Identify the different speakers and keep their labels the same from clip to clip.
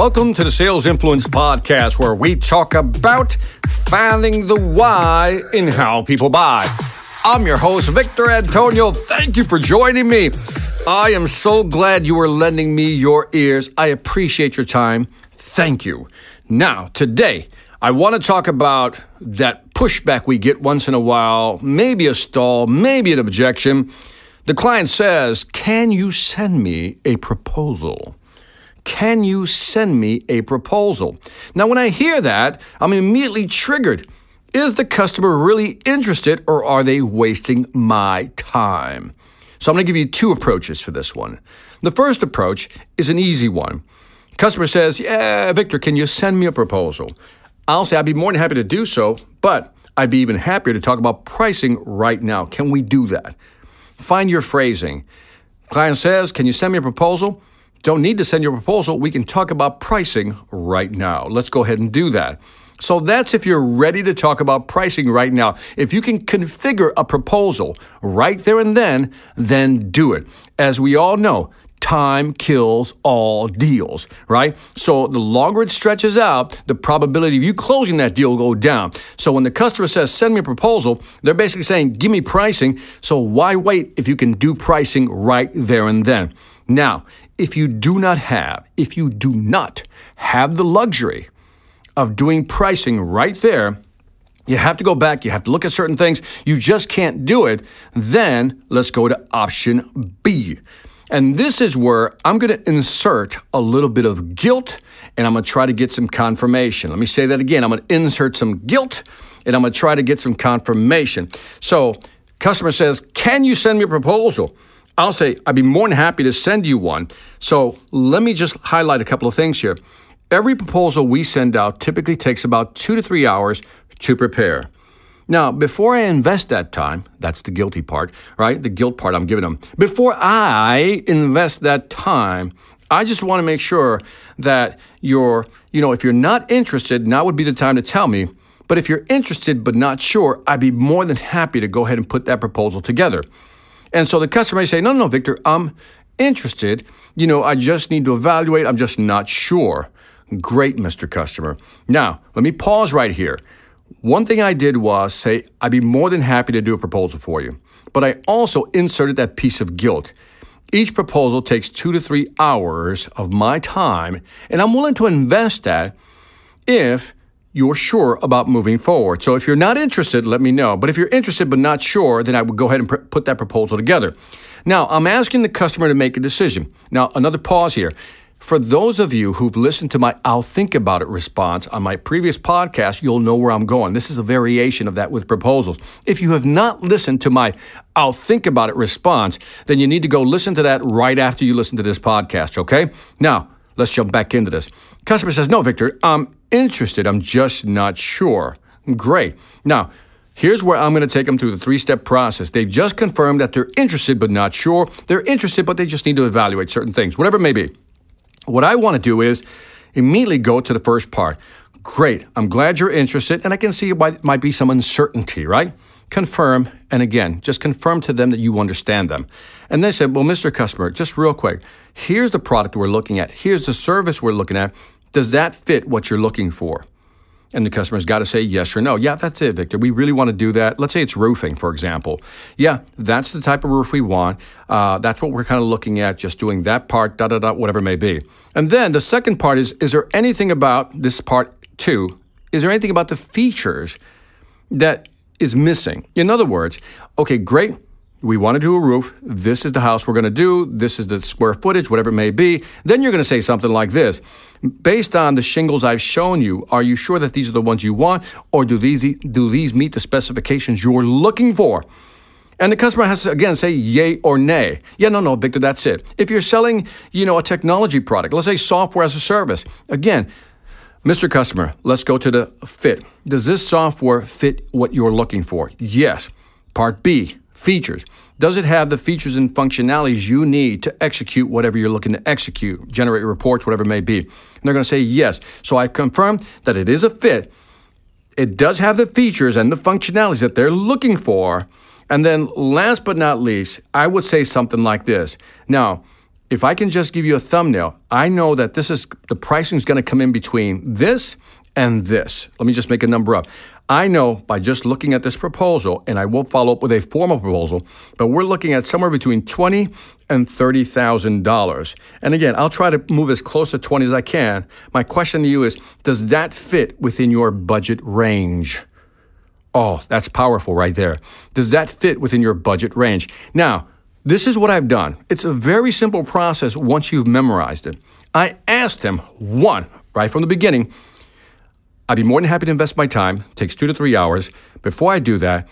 Speaker 1: Welcome to the Sales Influence Podcast, where we talk about finding the why in how people buy. I'm your host, Victor Antonio. Thank you for joining me. I am so glad you are lending me your ears. I appreciate your time. Thank you. Now, today, I want to talk about that pushback we get once in a while, maybe a stall, maybe an objection. The client says, Can you send me a proposal? Can you send me a proposal? Now, when I hear that, I'm immediately triggered. Is the customer really interested or are they wasting my time? So, I'm going to give you two approaches for this one. The first approach is an easy one. Customer says, Yeah, Victor, can you send me a proposal? I'll say, I'd be more than happy to do so, but I'd be even happier to talk about pricing right now. Can we do that? Find your phrasing. Client says, Can you send me a proposal? Don't need to send your proposal. We can talk about pricing right now. Let's go ahead and do that. So that's if you're ready to talk about pricing right now. If you can configure a proposal right there and then, then do it. As we all know, time kills all deals, right? So the longer it stretches out, the probability of you closing that deal will go down. So when the customer says, send me a proposal, they're basically saying, give me pricing. So why wait if you can do pricing right there and then? Now, if you do not have, if you do not have the luxury of doing pricing right there, you have to go back, you have to look at certain things, you just can't do it, then let's go to option B. And this is where I'm going to insert a little bit of guilt and I'm going to try to get some confirmation. Let me say that again. I'm going to insert some guilt and I'm going to try to get some confirmation. So, customer says, Can you send me a proposal? I'll say, I'd be more than happy to send you one. So, let me just highlight a couple of things here. Every proposal we send out typically takes about two to three hours to prepare. Now, before I invest that time, that's the guilty part, right? The guilt part I'm giving them. Before I invest that time, I just want to make sure that you're, you know, if you're not interested, now would be the time to tell me. But if you're interested but not sure, I'd be more than happy to go ahead and put that proposal together. And so the customer may say, no, no, Victor, I'm interested. You know, I just need to evaluate. I'm just not sure. Great, Mr. Customer. Now, let me pause right here. One thing I did was say, I'd be more than happy to do a proposal for you. But I also inserted that piece of guilt. Each proposal takes two to three hours of my time, and I'm willing to invest that if you're sure about moving forward. So if you're not interested, let me know. But if you're interested but not sure, then I would go ahead and pr- put that proposal together. Now, I'm asking the customer to make a decision. Now, another pause here. For those of you who've listened to my I'll think about it response on my previous podcast, you'll know where I'm going. This is a variation of that with proposals. If you have not listened to my I'll think about it response, then you need to go listen to that right after you listen to this podcast, okay? Now, let's jump back into this. Customer says, No, Victor, I'm interested. I'm just not sure. Great. Now, Here's where I'm going to take them through the three step process. They've just confirmed that they're interested but not sure. They're interested, but they just need to evaluate certain things, whatever it may be. What I want to do is immediately go to the first part. Great, I'm glad you're interested, and I can see why might be some uncertainty, right? Confirm, and again, just confirm to them that you understand them. And they said, Well, Mr. Customer, just real quick, here's the product we're looking at, here's the service we're looking at. Does that fit what you're looking for? And the customer's got to say yes or no. Yeah, that's it, Victor. We really want to do that. Let's say it's roofing, for example. Yeah, that's the type of roof we want. Uh, that's what we're kind of looking at, just doing that part, da da da, whatever it may be. And then the second part is is there anything about this part two? Is there anything about the features that is missing? In other words, okay, great we want to do a roof. This is the house we're going to do. This is the square footage, whatever it may be. Then you're going to say something like this Based on the shingles I've shown you, are you sure that these are the ones you want, or do these, do these meet the specifications you're looking for? And the customer has to again say yay or nay. Yeah, no, no, Victor, that's it. If you're selling, you know, a technology product, let's say software as a service, again, Mr. Customer, let's go to the fit. Does this software fit what you're looking for? Yes. Part B, Features. Does it have the features and functionalities you need to execute whatever you're looking to execute, generate reports, whatever it may be? And they're going to say yes. So I confirm that it is a fit. It does have the features and the functionalities that they're looking for. And then last but not least, I would say something like this. Now, if I can just give you a thumbnail, I know that this is the pricing is going to come in between this and this. Let me just make a number up. I know by just looking at this proposal, and I will follow up with a formal proposal, but we're looking at somewhere between twenty and thirty thousand dollars. And again, I'll try to move as close to twenty as I can. My question to you is: Does that fit within your budget range? Oh, that's powerful right there. Does that fit within your budget range? Now, this is what I've done. It's a very simple process once you've memorized it. I asked them, one, right from the beginning, I'd be more than happy to invest my time. It takes two to three hours. Before I do that,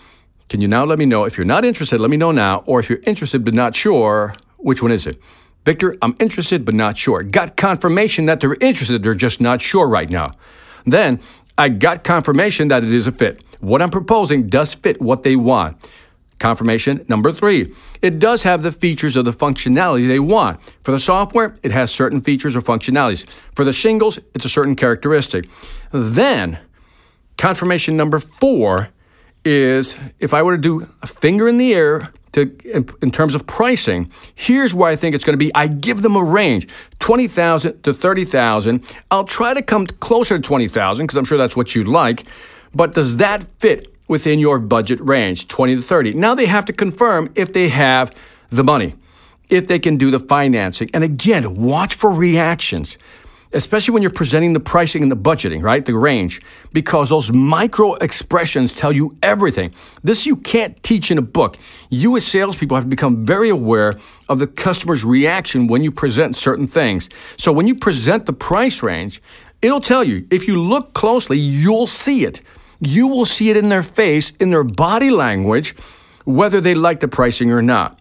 Speaker 1: can you now let me know if you're not interested? Let me know now. Or if you're interested but not sure, which one is it? Victor, I'm interested but not sure. Got confirmation that they're interested, they're just not sure right now. Then I got confirmation that it is a fit. What I'm proposing does fit what they want. Confirmation number three, it does have the features of the functionality they want. For the software, it has certain features or functionalities. For the shingles, it's a certain characteristic. Then, confirmation number four is if I were to do a finger in the air to, in, in, terms of pricing, here's where I think it's going to be. I give them a range, 20,000 to 30,000. I'll try to come closer to 20,000 because I'm sure that's what you'd like. But does that fit within your budget range, 20 to 30. Now they have to confirm if they have the money, if they can do the financing. And again, watch for reactions, especially when you're presenting the pricing and the budgeting, right? The range, because those micro expressions tell you everything. This you can't teach in a book. You as salespeople have to become very aware of the customer's reaction when you present certain things. So when you present the price range, it'll tell you. If you look closely, you'll see it you will see it in their face, in their body language, whether they like the pricing or not.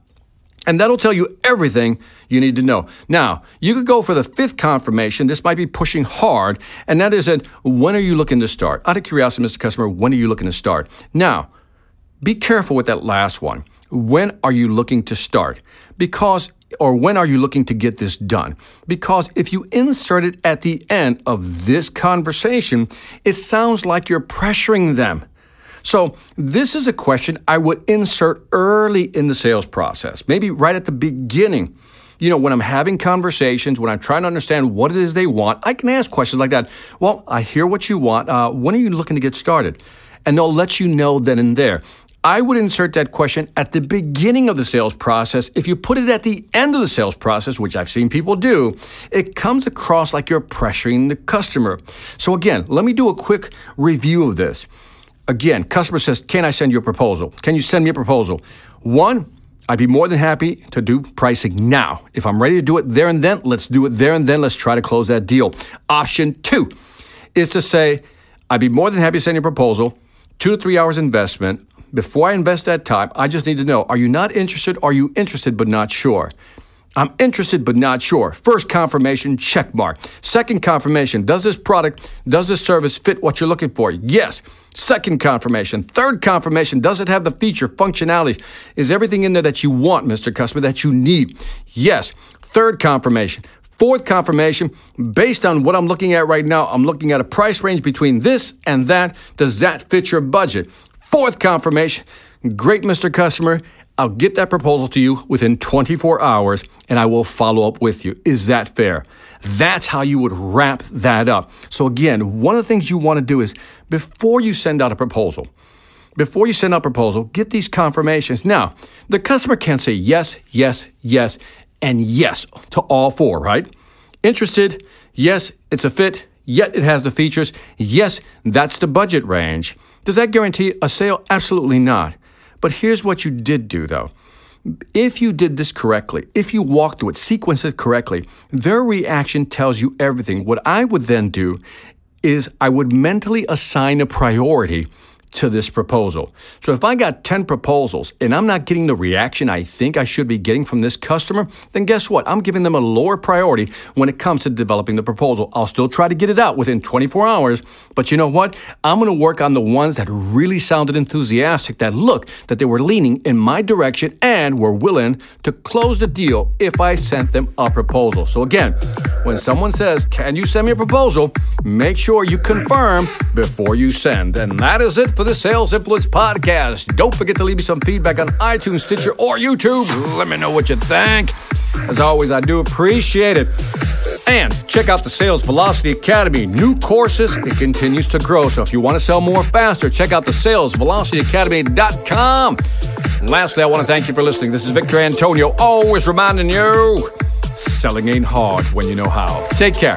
Speaker 1: And that'll tell you everything you need to know. Now, you could go for the fifth confirmation. This might be pushing hard, and that is that when are you looking to start? Out of curiosity, Mr. Customer, when are you looking to start? Now, be careful with that last one. When are you looking to start? Because or when are you looking to get this done? Because if you insert it at the end of this conversation, it sounds like you're pressuring them. So, this is a question I would insert early in the sales process, maybe right at the beginning. You know, when I'm having conversations, when I'm trying to understand what it is they want, I can ask questions like that. Well, I hear what you want. Uh, when are you looking to get started? And they'll let you know then and there. I would insert that question at the beginning of the sales process. If you put it at the end of the sales process, which I've seen people do, it comes across like you're pressuring the customer. So, again, let me do a quick review of this. Again, customer says, Can I send you a proposal? Can you send me a proposal? One, I'd be more than happy to do pricing now. If I'm ready to do it there and then, let's do it there and then. Let's try to close that deal. Option two is to say, I'd be more than happy to send you a proposal, two to three hours investment before I invest that time, I just need to know are you not interested? Are you interested but not sure? I'm interested but not sure. First confirmation, check mark. Second confirmation, does this product, does this service fit what you're looking for? Yes. Second confirmation. Third confirmation, does it have the feature, functionalities? Is everything in there that you want, Mr. Customer, that you need? Yes. Third confirmation. Fourth confirmation, based on what I'm looking at right now, I'm looking at a price range between this and that. Does that fit your budget? Fourth confirmation, great, Mr. Customer. I'll get that proposal to you within 24 hours and I will follow up with you. Is that fair? That's how you would wrap that up. So, again, one of the things you want to do is before you send out a proposal, before you send out a proposal, get these confirmations. Now, the customer can say yes, yes, yes, and yes to all four, right? Interested? Yes, it's a fit. Yet it has the features. Yes, that's the budget range. Does that guarantee a sale? Absolutely not. But here's what you did do, though. If you did this correctly, if you walked through it, sequenced it correctly, their reaction tells you everything. What I would then do is I would mentally assign a priority to this proposal. So if I got 10 proposals and I'm not getting the reaction I think I should be getting from this customer, then guess what? I'm giving them a lower priority when it comes to developing the proposal. I'll still try to get it out within 24 hours, but you know what? I'm going to work on the ones that really sounded enthusiastic, that look that they were leaning in my direction and were willing to close the deal if I sent them a proposal. So again, when someone says, "Can you send me a proposal?" make sure you confirm before you send. And that is it for the Sales Influence Podcast. Don't forget to leave me some feedback on iTunes, Stitcher, or YouTube. Let me know what you think. As always, I do appreciate it. And check out the Sales Velocity Academy. New courses, it continues to grow. So if you want to sell more faster, check out the salesvelocityacademy.com. And lastly, I want to thank you for listening. This is Victor Antonio, always reminding you selling ain't hard when you know how. Take care.